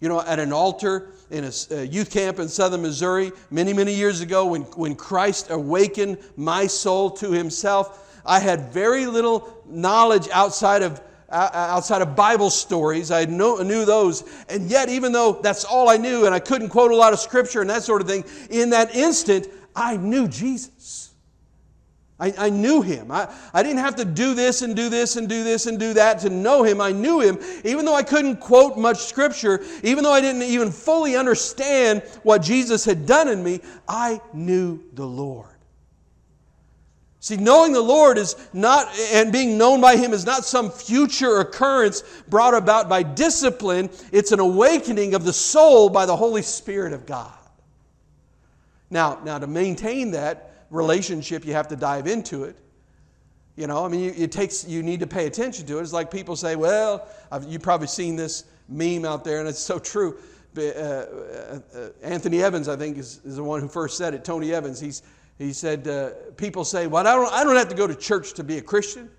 You know, at an altar in a youth camp in southern Missouri many, many years ago, when, when Christ awakened my soul to himself, I had very little knowledge outside of outside of Bible stories. I knew those. And yet, even though that's all I knew and I couldn't quote a lot of scripture and that sort of thing, in that instant, I knew Jesus. I, I knew him. I, I didn't have to do this and do this and do this and do that to know him. I knew him. Even though I couldn't quote much scripture, even though I didn't even fully understand what Jesus had done in me, I knew the Lord. See, knowing the Lord is not, and being known by Him is not some future occurrence brought about by discipline. It's an awakening of the soul by the Holy Spirit of God. Now, now to maintain that relationship, you have to dive into it. You know, I mean, it takes, you need to pay attention to it. It's like people say, well, I've, you've probably seen this meme out there, and it's so true. uh, uh, Anthony Evans, I think, is, is the one who first said it. Tony Evans, he's, he said, uh, People say, Well, I don't, I don't have to go to church to be a Christian.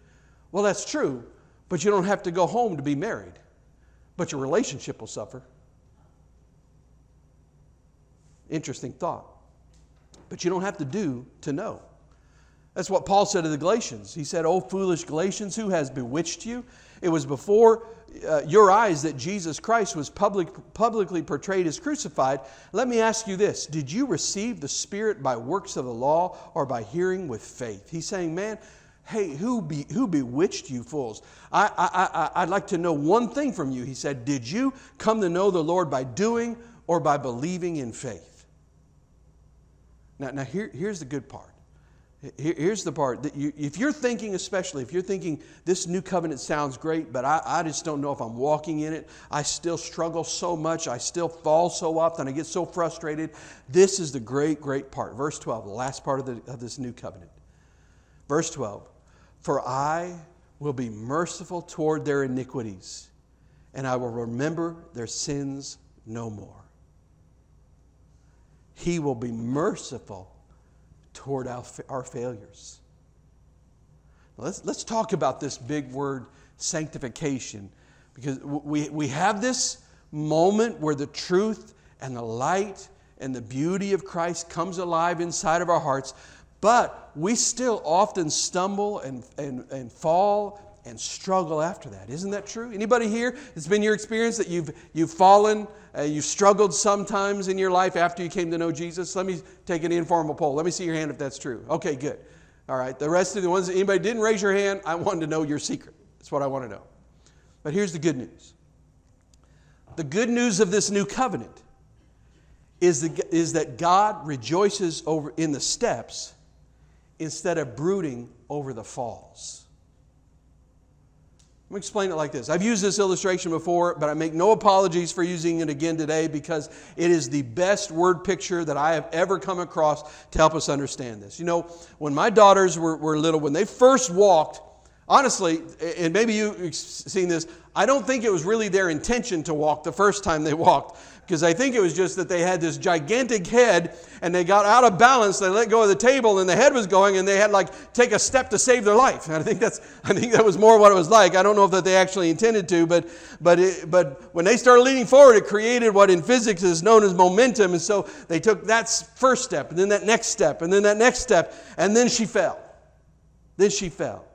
Well, that's true, but you don't have to go home to be married. But your relationship will suffer. Interesting thought. But you don't have to do to know. That's what Paul said to the Galatians. He said, Oh, foolish Galatians, who has bewitched you? It was before uh, your eyes that Jesus Christ was public, publicly portrayed as crucified. Let me ask you this Did you receive the Spirit by works of the law or by hearing with faith? He's saying, Man, hey, who, be, who bewitched you fools? I, I, I, I'd like to know one thing from you. He said, Did you come to know the Lord by doing or by believing in faith? Now, now here, here's the good part. Here's the part that you, if you're thinking, especially if you're thinking this new covenant sounds great, but I, I just don't know if I'm walking in it. I still struggle so much. I still fall so often. I get so frustrated. This is the great, great part. Verse 12, the last part of, the, of this new covenant. Verse 12 For I will be merciful toward their iniquities, and I will remember their sins no more. He will be merciful toward our, our failures. Let's, let's talk about this big word, sanctification, because we, we have this moment where the truth and the light and the beauty of Christ comes alive inside of our hearts, but we still often stumble and, and, and fall and struggle after that. Isn't that true? Anybody here? It's been your experience that you've, you've fallen, uh, you've struggled sometimes in your life after you came to know Jesus? Let me take an informal poll. Let me see your hand if that's true. Okay, good. All right. The rest of the ones, anybody didn't raise your hand, I wanted to know your secret. That's what I want to know. But here's the good news the good news of this new covenant is, the, is that God rejoices over in the steps instead of brooding over the falls. Let me explain it like this. I've used this illustration before, but I make no apologies for using it again today because it is the best word picture that I have ever come across to help us understand this. You know, when my daughters were, were little, when they first walked, honestly, and maybe you've seen this, I don't think it was really their intention to walk the first time they walked because I think it was just that they had this gigantic head and they got out of balance. They let go of the table and the head was going and they had like take a step to save their life. And I think that's I think that was more what it was like. I don't know if that they actually intended to, but but it, but when they started leaning forward, it created what in physics is known as momentum. And so they took that first step and then that next step and then that next step and then she fell. Then she fell.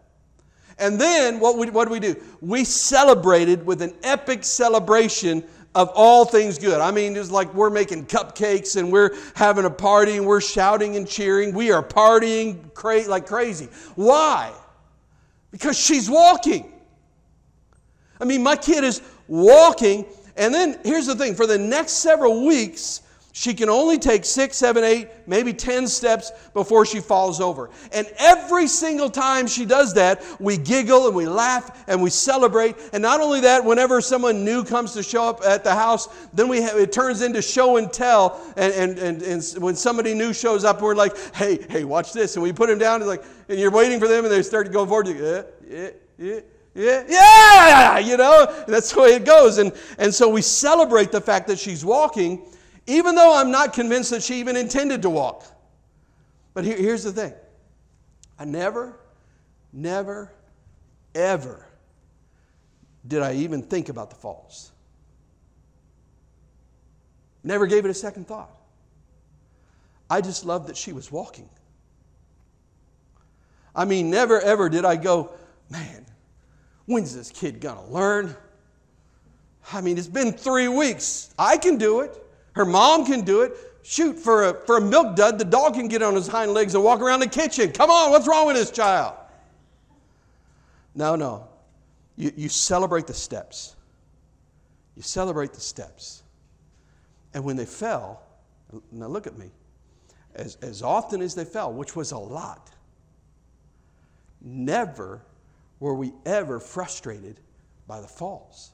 And then what, we, what do we do? We celebrated with an epic celebration of all things good. I mean, it's like we're making cupcakes and we're having a party and we're shouting and cheering. We are partying cra- like crazy. Why? Because she's walking. I mean, my kid is walking, and then here's the thing for the next several weeks, she can only take six, seven, eight, maybe 10 steps before she falls over. And every single time she does that, we giggle and we laugh and we celebrate. And not only that, whenever someone new comes to show up at the house, then we have, it turns into show and tell. And, and, and, and when somebody new shows up, we're like, hey, hey, watch this. And we put them down, and, like, and you're waiting for them, and they start to go forward. Yeah, uh, yeah, yeah. Yeah, yeah, you know, that's the way it goes. And, and so we celebrate the fact that she's walking even though I'm not convinced that she even intended to walk. But here, here's the thing I never, never, ever did I even think about the falls. Never gave it a second thought. I just loved that she was walking. I mean, never ever did I go, man, when's this kid gonna learn? I mean, it's been three weeks. I can do it. Her mom can do it. Shoot, for a, for a milk dud, the dog can get on his hind legs and walk around the kitchen. Come on, what's wrong with this child? No, no. You, you celebrate the steps. You celebrate the steps. And when they fell, now look at me, as, as often as they fell, which was a lot, never were we ever frustrated by the falls.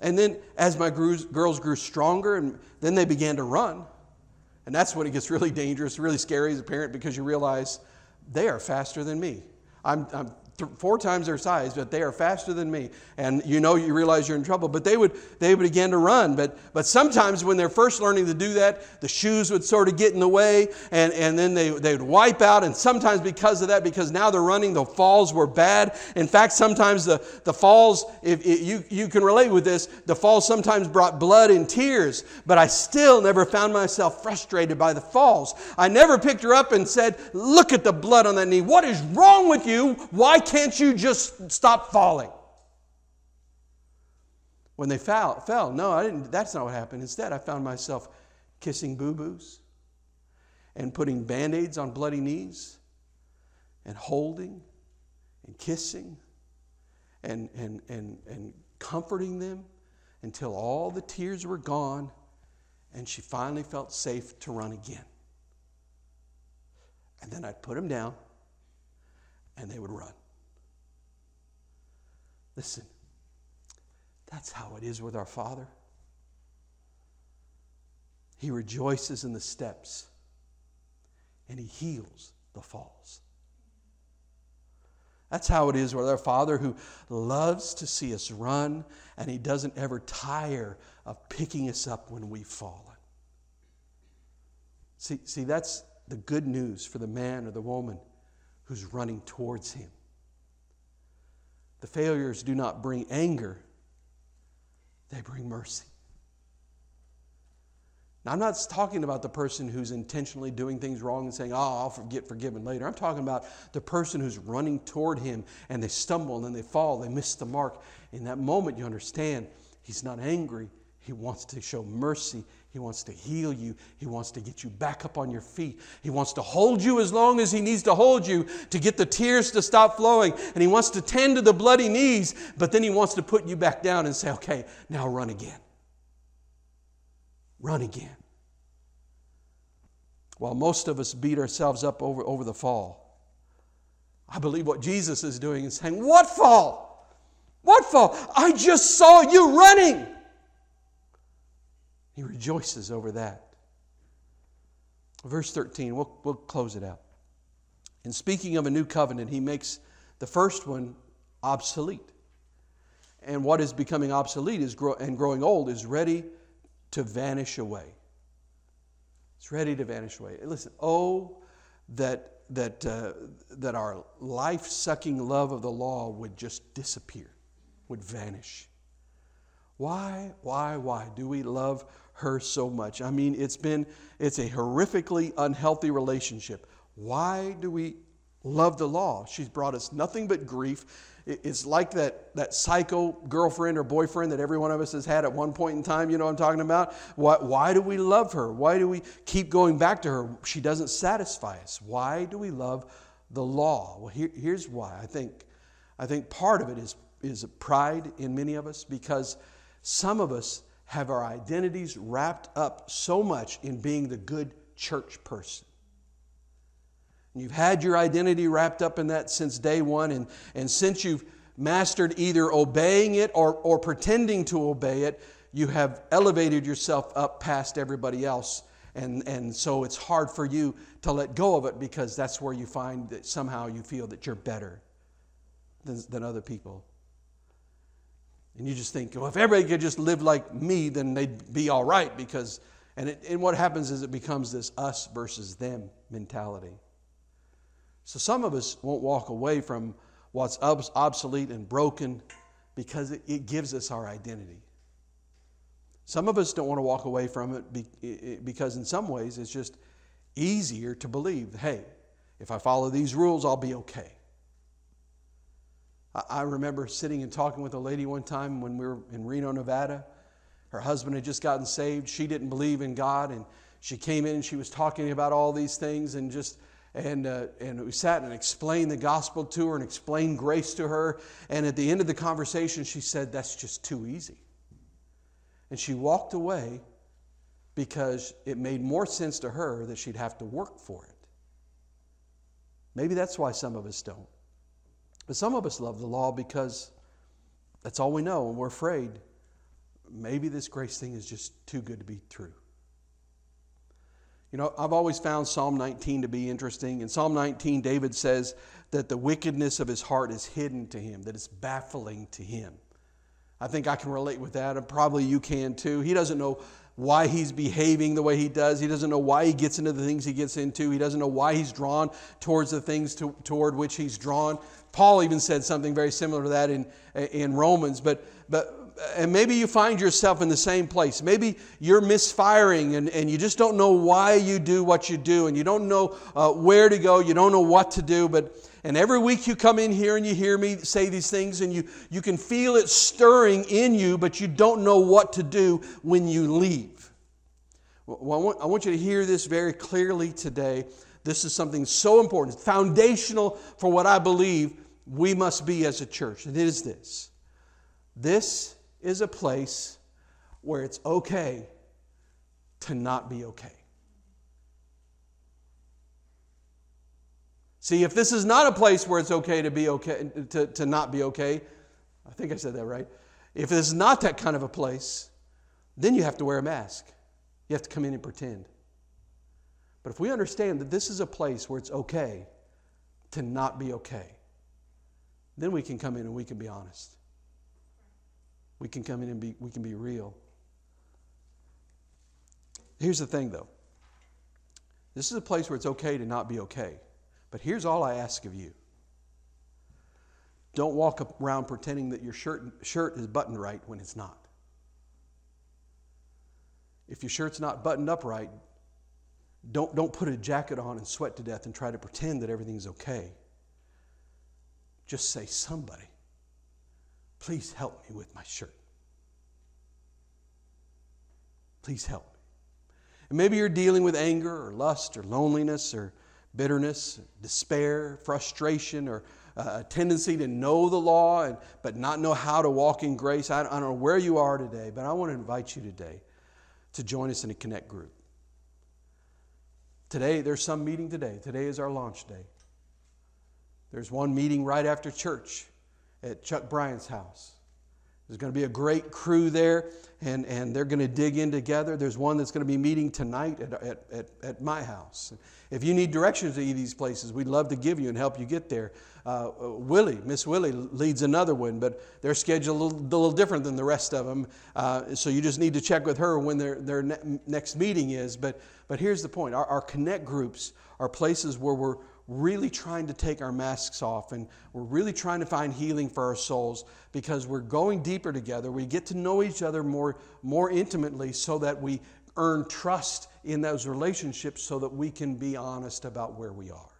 And then as my girls grew stronger, and then they began to run. And that's when it gets really dangerous, really scary as a parent because you realize they are faster than me. I'm, I'm four times their size, but they are faster than me. And you know, you realize you're in trouble. But they would, they would begin to run. But, but sometimes when they're first learning to do that, the shoes would sort of get in the way, and, and then they, they would wipe out. And sometimes because of that, because now they're running, the falls were bad. In fact, sometimes the, the falls, if, if you, you can relate with this, the falls sometimes brought blood and tears. But I still never found myself frustrated by the falls. I never picked her up and said, Look at the blood on that knee. What is wrong with you? Why can't you just stop falling? When they fell, fell no, I didn't, that's not what happened. Instead, I found myself kissing boo boos and putting band aids on bloody knees and holding and kissing and, and, and, and comforting them until all the tears were gone and she finally felt safe to run again. And then I'd put them down and they would run. Listen, that's how it is with our Father. He rejoices in the steps and He heals the falls. That's how it is with our Father who loves to see us run and He doesn't ever tire of picking us up when we've fallen. See, see, that's the good news for the man or the woman who's running towards Him. The failures do not bring anger, they bring mercy. Now, I'm not talking about the person who's intentionally doing things wrong and saying, Oh, I'll get forgiven later. I'm talking about the person who's running toward him and they stumble and then they fall, they miss the mark. In that moment, you understand he's not angry. He wants to show mercy. He wants to heal you. He wants to get you back up on your feet. He wants to hold you as long as He needs to hold you to get the tears to stop flowing. And He wants to tend to the bloody knees, but then He wants to put you back down and say, okay, now run again. Run again. While most of us beat ourselves up over, over the fall, I believe what Jesus is doing is saying, What fall? What fall? I just saw you running. He rejoices over that. Verse 13, we'll, we'll close it out. In speaking of a new covenant, he makes the first one obsolete. And what is becoming obsolete is grow, and growing old is ready to vanish away. It's ready to vanish away. Listen, oh, that, that, uh, that our life sucking love of the law would just disappear, would vanish. Why, why, why do we love her so much. I mean, it's been, it's a horrifically unhealthy relationship. Why do we love the law? She's brought us nothing but grief. It's like that, that psycho girlfriend or boyfriend that every one of us has had at one point in time. You know what I'm talking about? Why, why do we love her? Why do we keep going back to her? She doesn't satisfy us. Why do we love the law? Well, here, here's why. I think, I think part of it is, is pride in many of us because some of us have our identities wrapped up so much in being the good church person. And you've had your identity wrapped up in that since day one, and, and since you've mastered either obeying it or, or pretending to obey it, you have elevated yourself up past everybody else. And, and so it's hard for you to let go of it because that's where you find that somehow you feel that you're better than, than other people. And you just think, well, if everybody could just live like me, then they'd be all right because, and, it, and what happens is it becomes this us versus them mentality. So some of us won't walk away from what's obsolete and broken because it, it gives us our identity. Some of us don't want to walk away from it because, in some ways, it's just easier to believe hey, if I follow these rules, I'll be okay. I remember sitting and talking with a lady one time when we were in Reno, Nevada. Her husband had just gotten saved. She didn't believe in God, and she came in and she was talking about all these things and just and uh, and we sat and explained the gospel to her and explained grace to her. And at the end of the conversation, she said, "That's just too easy." And she walked away because it made more sense to her that she'd have to work for it. Maybe that's why some of us don't. But some of us love the law because that's all we know, and we're afraid maybe this grace thing is just too good to be true. You know, I've always found Psalm 19 to be interesting. In Psalm 19, David says that the wickedness of his heart is hidden to him, that it's baffling to him. I think I can relate with that, and probably you can too. He doesn't know why he's behaving the way he does. He doesn't know why he gets into the things he gets into. He doesn't know why he's drawn towards the things to, toward which he's drawn. Paul even said something very similar to that in, in Romans. But, but and maybe you find yourself in the same place. Maybe you're misfiring and, and you just don't know why you do what you do and you don't know uh, where to go, you don't know what to do. But and every week you come in here and you hear me say these things and you, you can feel it stirring in you, but you don't know what to do when you leave. Well, I, want, I want you to hear this very clearly today. This is something so important, foundational for what I believe we must be as a church. And it is this this is a place where it's okay to not be okay. See, if this is not a place where it's okay to be okay, to, to not be okay, I think I said that right. If this is not that kind of a place, then you have to wear a mask. You have to come in and pretend. But if we understand that this is a place where it's okay to not be okay, then we can come in and we can be honest. We can come in and be, we can be real. Here's the thing, though. This is a place where it's okay to not be okay. But here's all I ask of you don't walk around pretending that your shirt, shirt is buttoned right when it's not. If your shirt's not buttoned up right, don't, don't put a jacket on and sweat to death and try to pretend that everything's okay. Just say, Somebody, please help me with my shirt. Please help me. And maybe you're dealing with anger or lust or loneliness or bitterness, despair, frustration, or uh, a tendency to know the law and, but not know how to walk in grace. I, I don't know where you are today, but I want to invite you today to join us in a Connect group. Today, there's some meeting today. Today is our launch day. There's one meeting right after church at Chuck Bryant's house. There's going to be a great crew there, and, and they're going to dig in together. There's one that's going to be meeting tonight at, at, at, at my house. If you need directions to these places, we'd love to give you and help you get there. Uh, Willie, Miss Willie leads another one, but they're scheduled a little, a little different than the rest of them. Uh, so you just need to check with her when their, their ne- next meeting is. But, but here's the point our, our connect groups are places where we're really trying to take our masks off and we're really trying to find healing for our souls because we're going deeper together. We get to know each other more, more intimately so that we earn trust in those relationships so that we can be honest about where we are.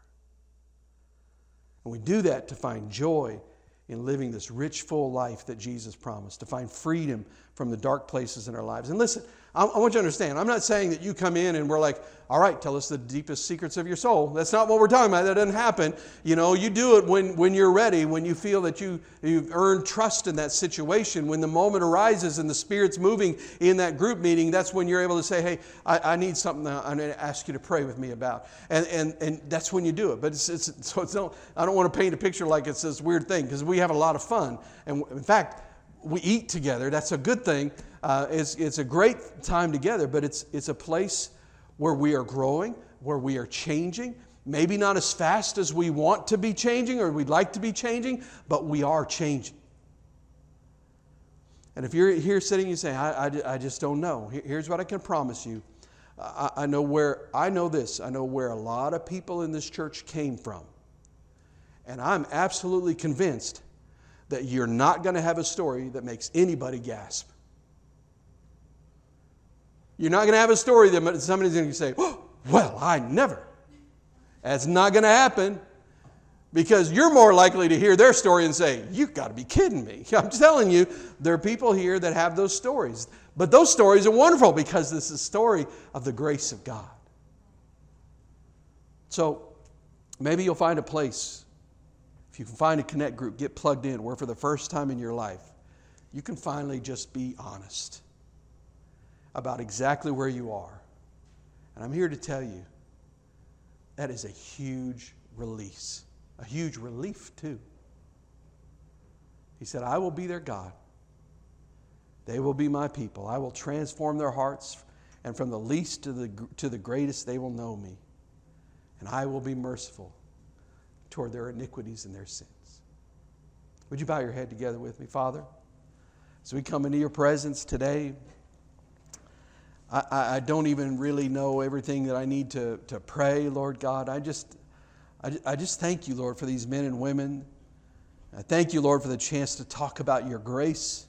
And we do that to find joy in living this rich, full life that Jesus promised, to find freedom from the dark places in our lives. And listen, I, I want you to understand, I'm not saying that you come in and we're like, all right, tell us the deepest secrets of your soul. That's not what we're talking about. That doesn't happen. You know, you do it when, when you're ready, when you feel that you, you've earned trust in that situation. When the moment arises and the Spirit's moving in that group meeting, that's when you're able to say, hey, I, I need something I'm going to ask you to pray with me about. And, and, and that's when you do it. But it's, it's, so it's I don't want to paint a picture like it's this weird thing because we have a lot of fun. And in fact, we eat together. That's a good thing. Uh, it's, it's a great time together, but it's, it's a place where we are growing, where we are changing. Maybe not as fast as we want to be changing or we'd like to be changing, but we are changing. And if you're here sitting and saying, I, I, I just don't know, here's what I can promise you. I, I know where, I know this, I know where a lot of people in this church came from. And I'm absolutely convinced that you're not going to have a story that makes anybody gasp. You're not going to have a story that somebody's going to say, oh, Well, I never. That's not going to happen because you're more likely to hear their story and say, You've got to be kidding me. I'm telling you, there are people here that have those stories. But those stories are wonderful because this is a story of the grace of God. So maybe you'll find a place you can find a connect group, get plugged in, where for the first time in your life, you can finally just be honest about exactly where you are. And I'm here to tell you that is a huge release, a huge relief, too. He said, I will be their God. They will be my people. I will transform their hearts and from the least to the, to the greatest they will know me. And I will be merciful toward their iniquities and their sins. Would you bow your head together with me, Father? As we come into your presence today, I, I don't even really know everything that I need to, to pray, Lord God. I just, I, I just thank you, Lord, for these men and women. I thank you, Lord, for the chance to talk about your grace.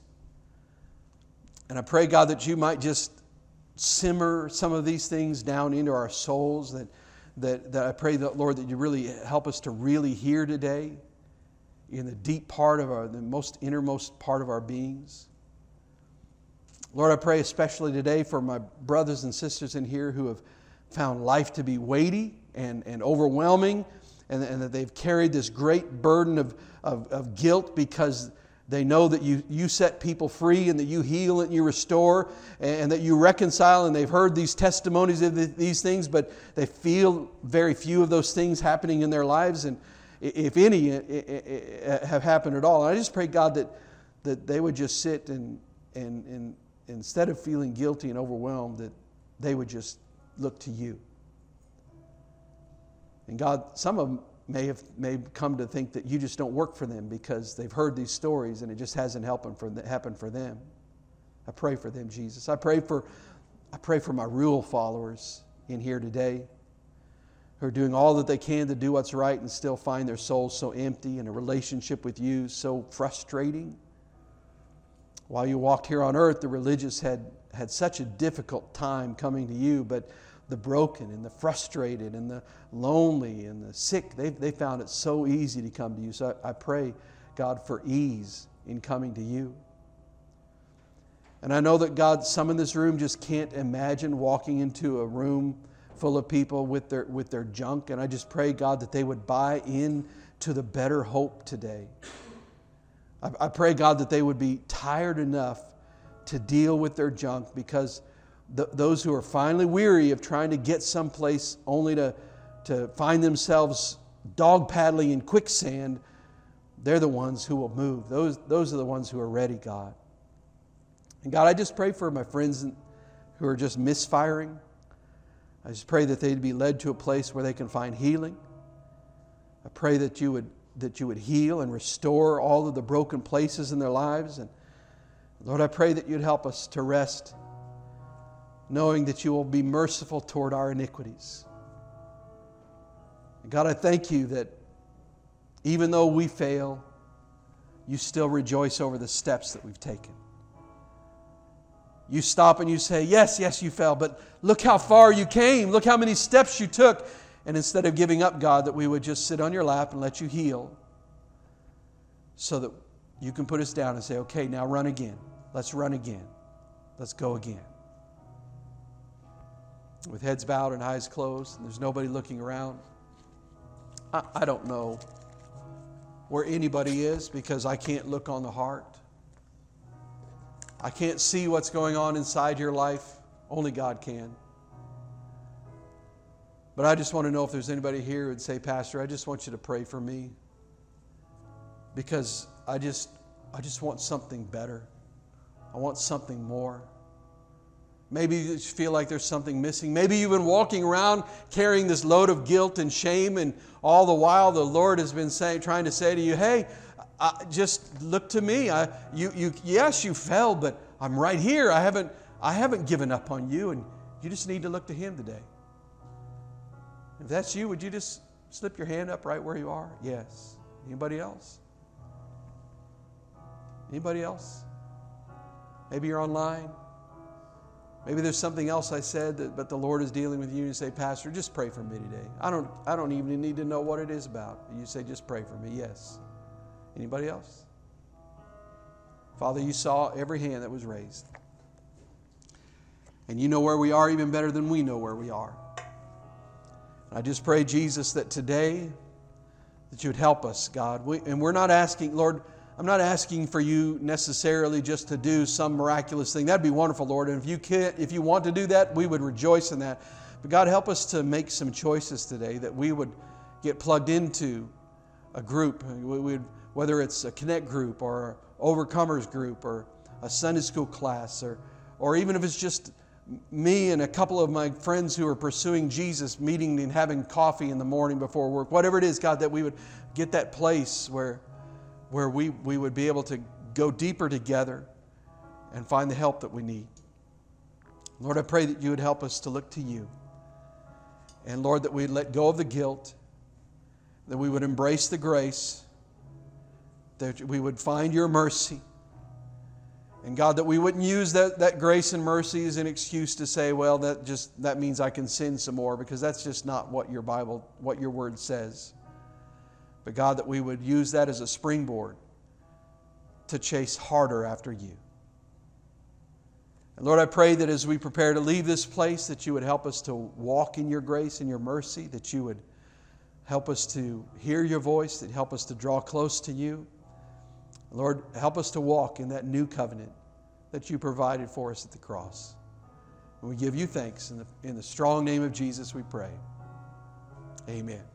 And I pray, God, that you might just simmer some of these things down into our souls. That, that, that I pray, that, Lord, that you really help us to really hear today in the deep part of our, the most innermost part of our beings. Lord, I pray especially today for my brothers and sisters in here who have found life to be weighty and, and overwhelming, and, and that they've carried this great burden of, of, of guilt because they know that you, you set people free and that you heal and you restore and that you reconcile, and they've heard these testimonies of these things, but they feel very few of those things happening in their lives, and if any have happened at all. And I just pray, God, that, that they would just sit and, and, and instead of feeling guilty and overwhelmed, that they would just look to you. And God, some of them may have may come to think that you just don't work for them because they've heard these stories and it just hasn't happened for, happened for them. I pray for them, Jesus. I pray for, I pray for my real followers in here today who are doing all that they can to do what's right and still find their souls so empty and a relationship with you so frustrating. While you walked here on earth, the religious had, had such a difficult time coming to you, but the broken and the frustrated and the lonely and the sick, they, they found it so easy to come to you. So I, I pray, God, for ease in coming to you. And I know that God, some in this room just can't imagine walking into a room full of people with their, with their junk. And I just pray, God, that they would buy in to the better hope today. I, I pray, God, that they would be tired enough to deal with their junk because those who are finally weary of trying to get someplace only to, to find themselves dog paddling in quicksand, they're the ones who will move. Those, those are the ones who are ready, God. And God, I just pray for my friends who are just misfiring. I just pray that they'd be led to a place where they can find healing. I pray that you would that you would heal and restore all of the broken places in their lives. And Lord, I pray that you'd help us to rest, knowing that you will be merciful toward our iniquities. God, I thank you that even though we fail, you still rejoice over the steps that we've taken. You stop and you say, Yes, yes, you fell, but look how far you came. Look how many steps you took. And instead of giving up, God, that we would just sit on your lap and let you heal so that you can put us down and say, okay, now run again. Let's run again. Let's go again. With heads bowed and eyes closed, and there's nobody looking around. I, I don't know where anybody is because I can't look on the heart. I can't see what's going on inside your life. Only God can. But I just want to know if there's anybody here who would say, Pastor, I just want you to pray for me because I just, I just want something better. I want something more. Maybe you feel like there's something missing. Maybe you've been walking around carrying this load of guilt and shame, and all the while the Lord has been saying, trying to say to you, "Hey, I, just look to me. I, you, you, yes, you fell, but I'm right here. I haven't, I haven't given up on you, and you just need to look to Him today." If that's you, would you just slip your hand up right where you are? Yes. Anybody else? Anybody else? Maybe you're online. Maybe there's something else I said that, but the Lord is dealing with you and you say, Pastor, just pray for me today. I don't, I don't even need to know what it is about. You say, just pray for me. Yes. Anybody else? Father, you saw every hand that was raised. And you know where we are even better than we know where we are. And I just pray, Jesus, that today that you would help us, God. We, and we're not asking, Lord, I'm not asking for you necessarily just to do some miraculous thing. That'd be wonderful, Lord. And if you can if you want to do that, we would rejoice in that. But God, help us to make some choices today that we would get plugged into a group. We would, whether it's a connect group or overcomers group or a Sunday school class or or even if it's just me and a couple of my friends who are pursuing Jesus meeting and having coffee in the morning before work. Whatever it is, God, that we would get that place where, where we, we would be able to go deeper together and find the help that we need. Lord, I pray that you would help us to look to you. And Lord, that we'd let go of the guilt, that we would embrace the grace, that we would find your mercy. And God, that we wouldn't use that, that grace and mercy as an excuse to say, well, that just that means I can sin some more, because that's just not what your Bible, what your word says. But God, that we would use that as a springboard to chase harder after you. And Lord, I pray that as we prepare to leave this place, that you would help us to walk in your grace and your mercy, that you would help us to hear your voice, that help us to draw close to you. Lord, help us to walk in that new covenant that you provided for us at the cross. And we give you thanks. In the, in the strong name of Jesus, we pray. Amen.